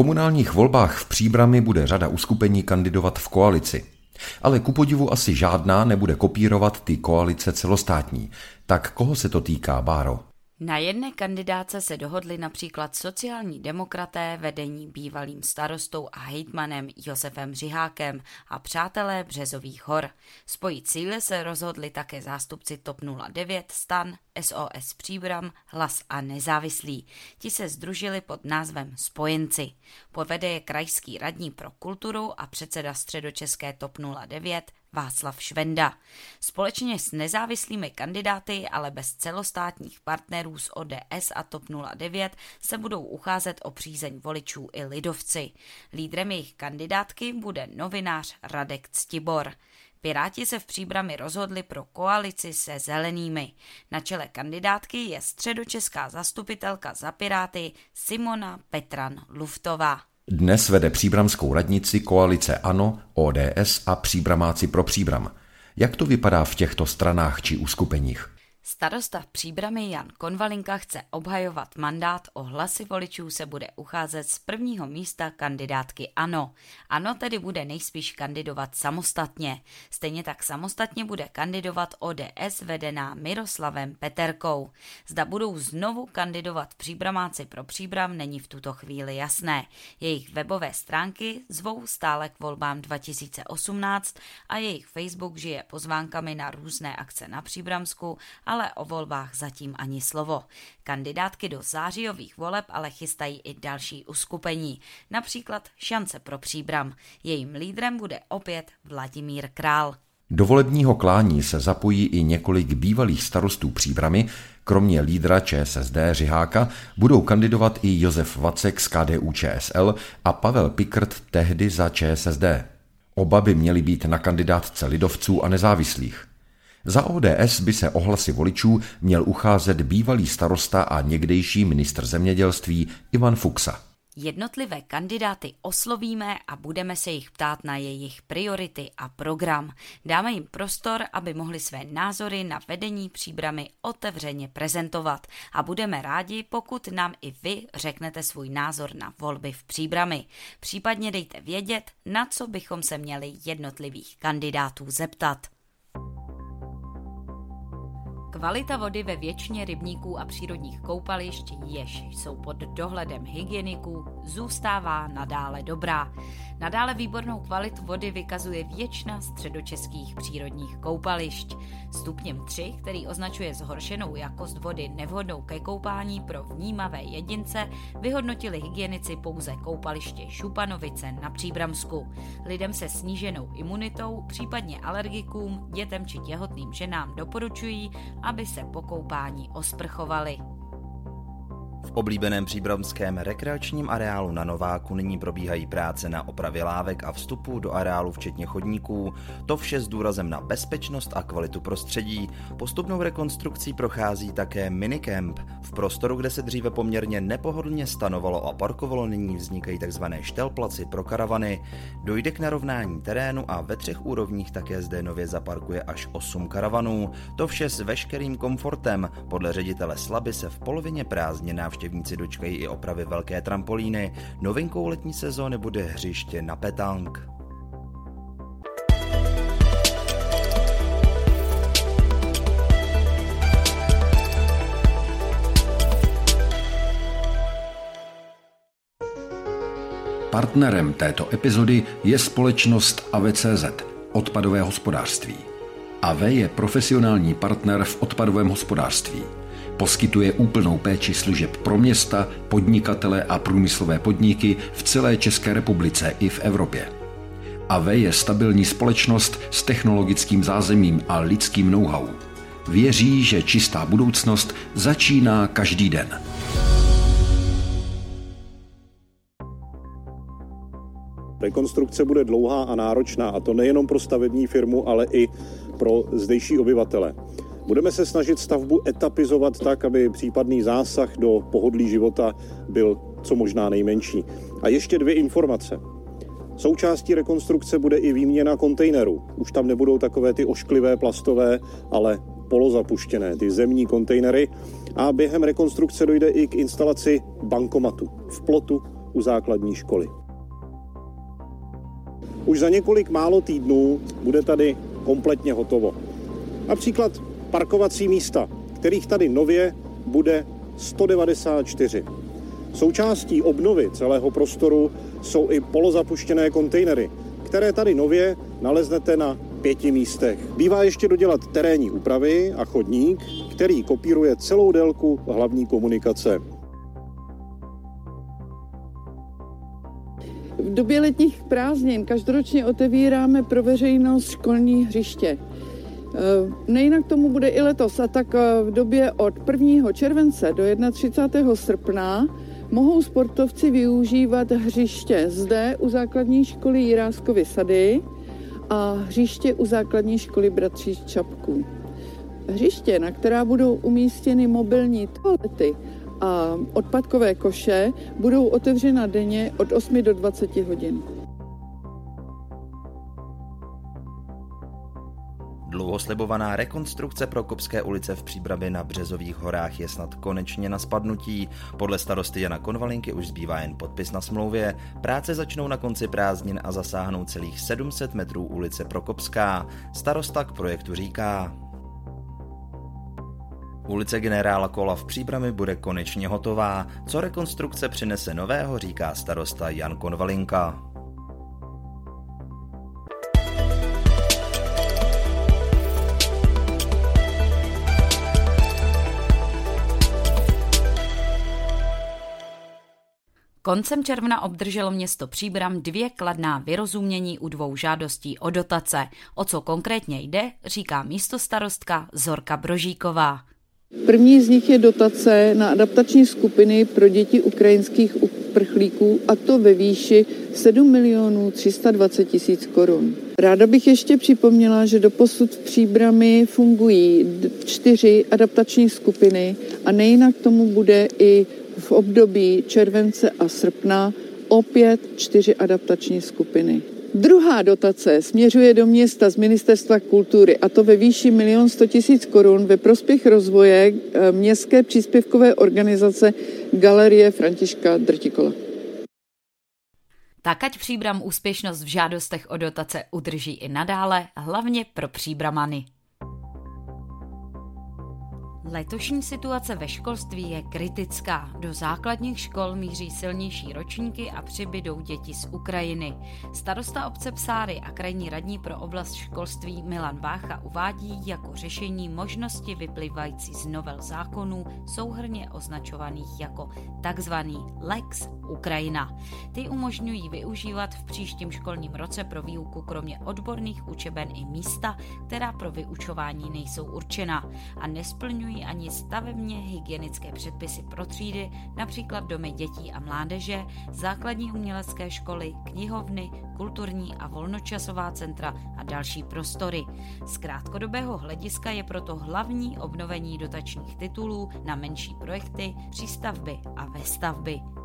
Komunálních volbách v Příbrami bude řada uskupení kandidovat v koalici. Ale ku podivu asi žádná nebude kopírovat ty koalice celostátní. Tak koho se to týká, Báro? Na jedné kandidáce se dohodli například sociální demokraté vedení bývalým starostou a hejtmanem Josefem Řihákem a přátelé Březových hor. Spojit síly se rozhodli také zástupci TOP 09, STAN, SOS Příbram, Hlas a Nezávislí. Ti se združili pod názvem Spojenci. Povede je krajský radní pro kulturu a předseda středočeské TOP 09 Václav Švenda. Společně s nezávislými kandidáty, ale bez celostátních partnerů z ODS a TOP 09 se budou ucházet o přízeň voličů i lidovci. Lídrem jejich kandidátky bude novinář Radek Ctibor. Piráti se v příbrami rozhodli pro koalici se zelenými. Na čele kandidátky je středočeská zastupitelka za Piráty Simona Petran Luftová. Dnes vede příbramskou radnici koalice ANO, ODS a příbramáci pro příbram. Jak to vypadá v těchto stranách či uskupeních? Starosta v Příbrami Jan Konvalinka chce obhajovat mandát, o hlasy voličů se bude ucházet z prvního místa kandidátky ANO. ANO tedy bude nejspíš kandidovat samostatně. Stejně tak samostatně bude kandidovat ODS vedená Miroslavem Peterkou. Zda budou znovu kandidovat Příbramáci pro Příbram není v tuto chvíli jasné. Jejich webové stránky zvou stále k volbám 2018 a jejich Facebook žije pozvánkami na různé akce na Příbramsku, ale o volbách zatím ani slovo. Kandidátky do zářijových voleb ale chystají i další uskupení, například Šance pro příbram. Jejím lídrem bude opět Vladimír Král. Do volebního klání se zapojí i několik bývalých starostů příbramy, kromě lídra ČSSD Řiháka budou kandidovat i Josef Vacek z KDU ČSL a Pavel Pikrt tehdy za ČSSD. Oba by měli být na kandidátce lidovců a nezávislých. Za ODS by se ohlasy voličů měl ucházet bývalý starosta a někdejší ministr zemědělství Ivan Fuxa. Jednotlivé kandidáty oslovíme a budeme se jich ptát na jejich priority a program. Dáme jim prostor, aby mohli své názory na vedení příbramy otevřeně prezentovat a budeme rádi, pokud nám i vy řeknete svůj názor na volby v příbrami. Případně dejte vědět, na co bychom se měli jednotlivých kandidátů zeptat. Kvalita vody ve většině rybníků a přírodních koupališť, jež jsou pod dohledem hygieniků, zůstává nadále dobrá. Nadále výbornou kvalitu vody vykazuje většina středočeských přírodních koupališť. Stupněm 3, který označuje zhoršenou jakost vody nevhodnou ke koupání pro vnímavé jedince, vyhodnotili hygienici pouze koupaliště Šupanovice na Příbramsku. Lidem se sníženou imunitou, případně alergikům, dětem či těhotným ženám doporučují, aby se po koupání osprchovali. V oblíbeném příbramském rekreačním areálu na Nováku nyní probíhají práce na opravě lávek a vstupu do areálu včetně chodníků. To vše s důrazem na bezpečnost a kvalitu prostředí. Postupnou rekonstrukcí prochází také minikemp. V prostoru, kde se dříve poměrně nepohodlně stanovalo a parkovalo, nyní vznikají tzv. štelplaci pro karavany. Dojde k narovnání terénu a ve třech úrovních také zde nově zaparkuje až 8 karavanů. To vše s veškerým komfortem. Podle ředitele Slaby se v polovině prázdnin návštěvníci dočkají i opravy velké trampolíny. Novinkou letní sezóny bude hřiště na petang. Partnerem této epizody je společnost AVCZ, odpadové hospodářství. AV je profesionální partner v odpadovém hospodářství. Poskytuje úplnou péči služeb pro města, podnikatele a průmyslové podniky v celé České republice i v Evropě. AV je stabilní společnost s technologickým zázemím a lidským know-how. Věří, že čistá budoucnost začíná každý den. Rekonstrukce bude dlouhá a náročná, a to nejenom pro stavební firmu, ale i pro zdejší obyvatele. Budeme se snažit stavbu etapizovat tak, aby případný zásah do pohodlí života byl co možná nejmenší. A ještě dvě informace. Součástí rekonstrukce bude i výměna kontejnerů. Už tam nebudou takové ty ošklivé plastové, ale polozapuštěné, ty zemní kontejnery. A během rekonstrukce dojde i k instalaci bankomatu v plotu u základní školy. Už za několik málo týdnů bude tady kompletně hotovo. Například parkovací místa, kterých tady nově bude 194. Součástí obnovy celého prostoru jsou i polozapuštěné kontejnery, které tady nově naleznete na pěti místech. Bývá ještě dodělat terénní úpravy a chodník, který kopíruje celou délku hlavní komunikace. V době letních prázdnin každoročně otevíráme pro veřejnost školní hřiště. Eh, nejinak tomu bude i letos a tak eh, v době od 1. července do 31. srpna mohou sportovci využívat hřiště zde u základní školy Jiráskovy sady a hřiště u základní školy Bratří Čapků. Hřiště, na která budou umístěny mobilní toalety a odpadkové koše, budou otevřena denně od 8 do 20 hodin. Dlouhoslibovaná rekonstrukce Prokopské ulice v Příbrami na Březových horách je snad konečně na spadnutí. Podle starosty Jana Konvalinky už zbývá jen podpis na smlouvě. Práce začnou na konci prázdnin a zasáhnou celých 700 metrů ulice Prokopská. Starosta k projektu říká. Ulice generála Kola v Příbrami bude konečně hotová. Co rekonstrukce přinese nového, říká starosta Jan Konvalinka. Koncem června obdrželo město Příbram dvě kladná vyrozumění u dvou žádostí o dotace. O co konkrétně jde, říká místostarostka Zorka Brožíková. První z nich je dotace na adaptační skupiny pro děti ukrajinských uprchlíků a to ve výši 7 milionů 320 tisíc korun. Ráda bych ještě připomněla, že do posud v Příbrami fungují čtyři adaptační skupiny a nejinak tomu bude i v období července a srpna opět čtyři adaptační skupiny. Druhá dotace směřuje do města z Ministerstva kultury a to ve výši 1 100 000 korun ve prospěch rozvoje eh, městské příspěvkové organizace Galerie Františka Drtikola. Tak ať Příbram úspěšnost v žádostech o dotace udrží i nadále, hlavně pro Příbramany. Letošní situace ve školství je kritická. Do základních škol míří silnější ročníky a přibydou děti z Ukrajiny. Starosta obce Psáry a krajní radní pro oblast školství Milan Vácha uvádí jako řešení možnosti vyplývající z novel zákonů souhrně označovaných jako takzvaný Lex Ukrajina. Ty umožňují využívat v příštím školním roce pro výuku kromě odborných učeben i místa, která pro vyučování nejsou určena a nesplňují ani stavebně hygienické předpisy pro třídy, například domy dětí a mládeže, základní umělecké školy, knihovny, kulturní a volnočasová centra a další prostory. Z krátkodobého hlediska je proto hlavní obnovení dotačních titulů na menší projekty, přístavby a vestavby.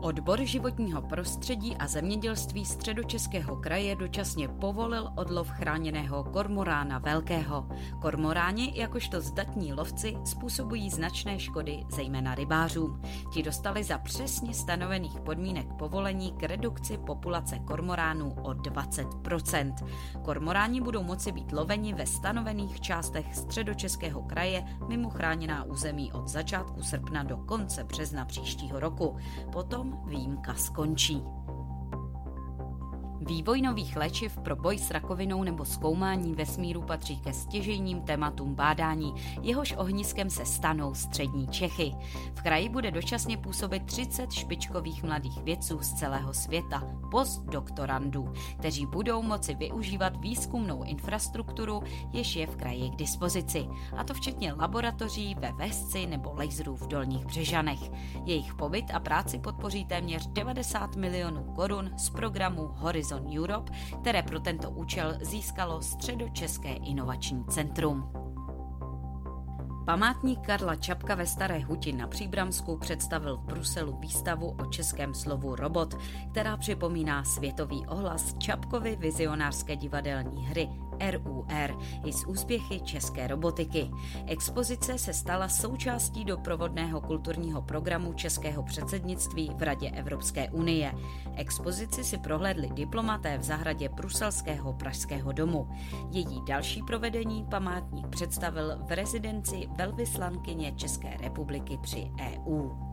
Odbor životního prostředí a zemědělství středočeského kraje dočasně povolil odlov chráněného kormorána velkého. Kormoráni, jakožto zdatní lovci, způsobují značné škody, zejména rybářům. Ti dostali za přesně stanovených podmínek povolení k redukci populace kormoránů o 20%. Kormoráni budou moci být loveni ve stanovených částech středočeského kraje mimo chráněná území od začátku srpna do konce března příštího roku. Výjimka skončí. Vývoj nových léčiv pro boj s rakovinou nebo zkoumání vesmíru patří ke stěžejním tématům bádání, jehož ohniskem se stanou střední Čechy. V kraji bude dočasně působit 30 špičkových mladých vědců z celého světa, postdoktorandů, kteří budou moci využívat výzkumnou infrastrukturu, jež je v kraji k dispozici, a to včetně laboratoří ve Vesci nebo laserů v Dolních Břežanech. Jejich pobyt a práci podpoří téměř 90 milionů korun z programu Horizon Europe, které pro tento účel získalo Středočeské inovační centrum. Památník Karla Čapka ve Staré Huti na Příbramsku představil v Bruselu výstavu o českém slovu robot, která připomíná světový ohlas Čapkovy vizionářské divadelní hry RUR i z úspěchy české robotiky. Expozice se stala součástí doprovodného kulturního programu českého předsednictví v Radě Evropské unie. Expozici si prohlédli diplomaté v zahradě Bruselského pražského domu. Její další provedení památník představil v rezidenci velvyslankyně České republiky při EU.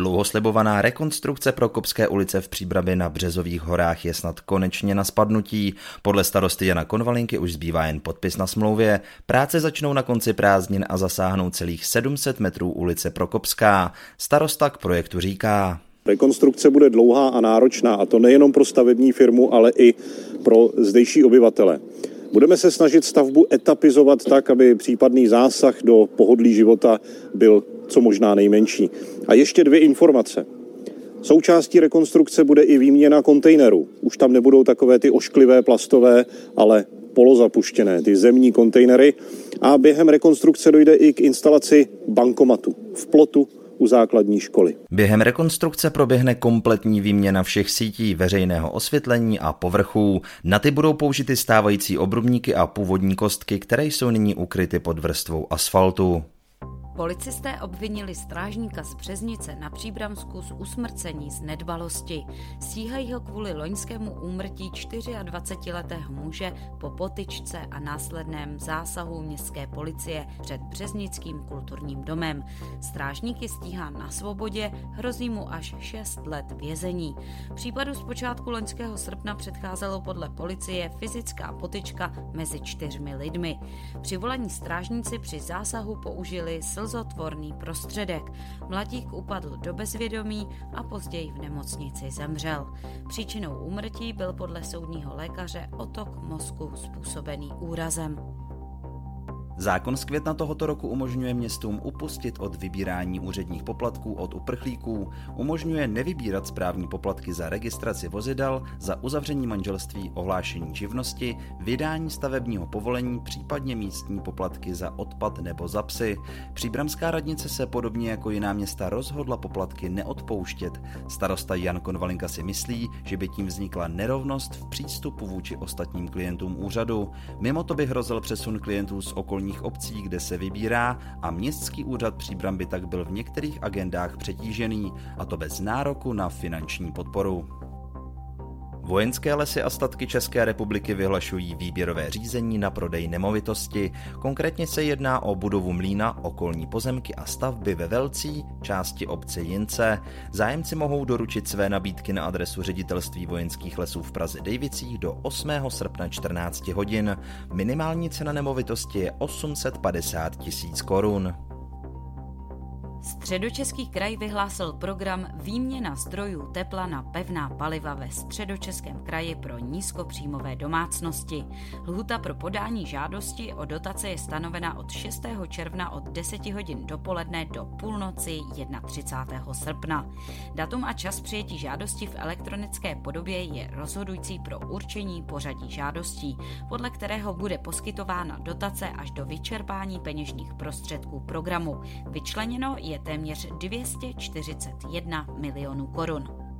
Dlouho slibovaná rekonstrukce Prokopské ulice v Příbrami na Březových horách je snad konečně na spadnutí. Podle starosty Jana Konvalinky už zbývá jen podpis na smlouvě. Práce začnou na konci prázdnin a zasáhnou celých 700 metrů ulice Prokopská. Starosta k projektu říká. Rekonstrukce bude dlouhá a náročná, a to nejenom pro stavební firmu, ale i pro zdejší obyvatele. Budeme se snažit stavbu etapizovat tak, aby případný zásah do pohodlí života byl co možná nejmenší. A ještě dvě informace. Součástí rekonstrukce bude i výměna kontejnerů. Už tam nebudou takové ty ošklivé plastové, ale polozapuštěné, ty zemní kontejnery. A během rekonstrukce dojde i k instalaci bankomatu v plotu u základní školy. Během rekonstrukce proběhne kompletní výměna všech sítí veřejného osvětlení a povrchů. Na ty budou použity stávající obrubníky a původní kostky, které jsou nyní ukryty pod vrstvou asfaltu. Policisté obvinili strážníka z Březnice na Příbramsku z usmrcení z nedbalosti. Stíhají ho kvůli loňskému úmrtí 24-letého muže po potyčce a následném zásahu městské policie před Březnickým kulturním domem. Strážník je stíhán na svobodě, hrozí mu až 6 let vězení. Případu z počátku loňského srpna předcházelo podle policie fyzická potyčka mezi čtyřmi lidmi. Přivolaní strážníci při zásahu použili slz slzotvorný prostředek. Mladík upadl do bezvědomí a později v nemocnici zemřel. Příčinou úmrtí byl podle soudního lékaře otok mozku způsobený úrazem. Zákon z května tohoto roku umožňuje městům upustit od vybírání úředních poplatků od uprchlíků, umožňuje nevybírat správní poplatky za registraci vozidel, za uzavření manželství, ohlášení živnosti, vydání stavebního povolení, případně místní poplatky za odpad nebo za psy. Příbramská radnice se podobně jako jiná města rozhodla poplatky neodpouštět. Starosta Jan Konvalinka si myslí, že by tím vznikla nerovnost v přístupu vůči ostatním klientům úřadu. Mimo to by hrozil přesun klientů z okolní okolních obcí, kde se vybírá a městský úřad Příbram by tak byl v některých agendách přetížený, a to bez nároku na finanční podporu. Vojenské lesy a statky České republiky vyhlašují výběrové řízení na prodej nemovitosti. Konkrétně se jedná o budovu mlína, okolní pozemky a stavby ve Velcí, části obce Jince. Zájemci mohou doručit své nabídky na adresu ředitelství vojenských lesů v Praze Dejvicích do 8. srpna 14 hodin. Minimální cena nemovitosti je 850 tisíc korun. Středočeský kraj vyhlásil program Výměna zdrojů tepla na pevná paliva ve středočeském kraji pro nízkopříjmové domácnosti. Lhuta pro podání žádosti o dotace je stanovena od 6. června od 10 hodin dopoledne do půlnoci 31. srpna. Datum a čas přijetí žádosti v elektronické podobě je rozhodující pro určení pořadí žádostí, podle kterého bude poskytována dotace až do vyčerpání peněžních prostředků programu. Vyčleněno je téměř 241 milionů korun.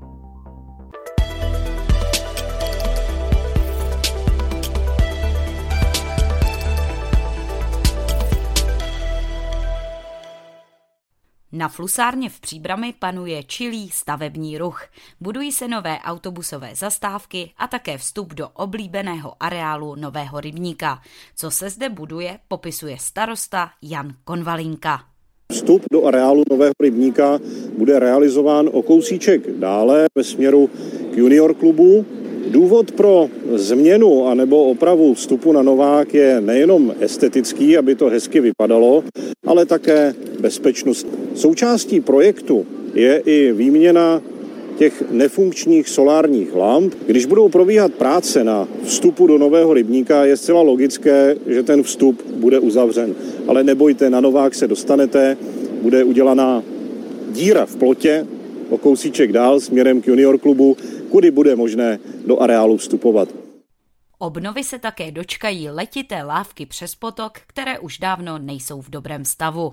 Na flusárně v Příbrami panuje čilý stavební ruch. Budují se nové autobusové zastávky a také vstup do oblíbeného areálu Nového rybníka. Co se zde buduje, popisuje starosta Jan Konvalinka. Vstup do areálu Nového rybníka bude realizován o kousíček dále ve směru k junior klubu. Důvod pro změnu anebo opravu vstupu na Novák je nejenom estetický, aby to hezky vypadalo, ale také bezpečnost. Součástí projektu je i výměna těch nefunkčních solárních lamp. Když budou probíhat práce na vstupu do nového rybníka, je zcela logické, že ten vstup bude uzavřen. Ale nebojte, na Novák se dostanete, bude udělaná díra v plotě o kousíček dál směrem k junior klubu, kudy bude možné do areálu vstupovat. Obnovy se také dočkají letité lávky přes potok, které už dávno nejsou v dobrém stavu.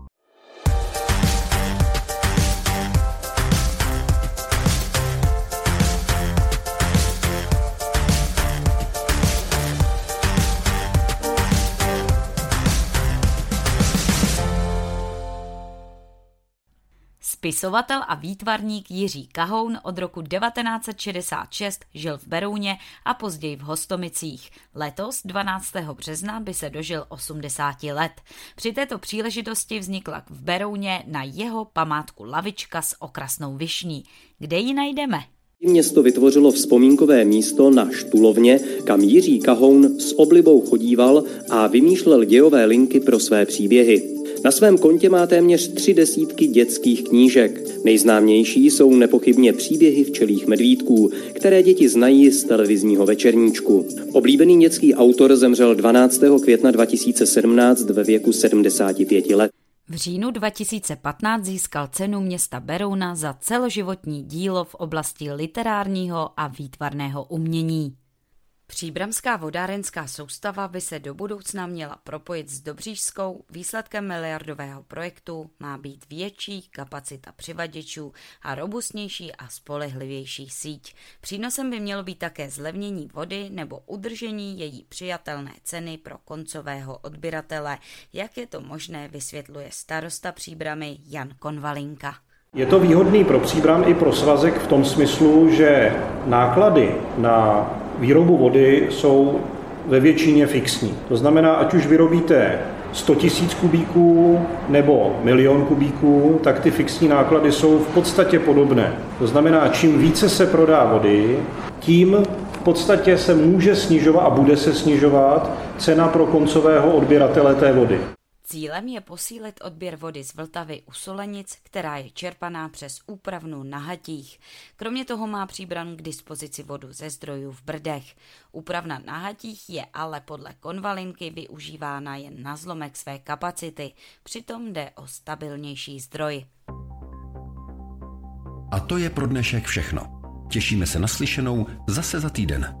Spisovatel a výtvarník Jiří Kahoun od roku 1966 žil v Berouně a později v Hostomicích. Letos 12. března by se dožil 80 let. Při této příležitosti vznikla v Berouně na jeho památku lavička s okrasnou višní. Kde ji najdeme? Město vytvořilo vzpomínkové místo na Štulovně, kam Jiří Kahoun s oblibou chodíval a vymýšlel dějové linky pro své příběhy. Na svém kontě má téměř tři desítky dětských knížek. Nejznámější jsou nepochybně příběhy včelých medvídků, které děti znají z televizního večerníčku. Oblíbený dětský autor zemřel 12. května 2017 ve věku 75 let. V říjnu 2015 získal cenu města Berouna za celoživotní dílo v oblasti literárního a výtvarného umění. Příbramská vodárenská soustava by se do budoucna měla propojit s Dobřížskou. Výsledkem miliardového projektu má být větší kapacita přivaděčů a robustnější a spolehlivější síť. Přínosem by mělo být také zlevnění vody nebo udržení její přijatelné ceny pro koncového odběratele, jak je to možné, vysvětluje starosta Příbramy Jan Konvalinka. Je to výhodný pro Příbram i pro svazek v tom smyslu, že náklady na výrobu vody jsou ve většině fixní. To znamená, ať už vyrobíte 100 tisíc kubíků nebo milion kubíků, tak ty fixní náklady jsou v podstatě podobné. To znamená, čím více se prodá vody, tím v podstatě se může snižovat a bude se snižovat cena pro koncového odběratele té vody. Cílem je posílit odběr vody z Vltavy u Solenic, která je čerpaná přes úpravnu na Hatích. Kromě toho má příbran k dispozici vodu ze zdrojů v Brdech. Úpravna na Hatích je ale podle konvalinky využívána jen na zlomek své kapacity, přitom jde o stabilnější zdroj. A to je pro dnešek všechno. Těšíme se na slyšenou zase za týden.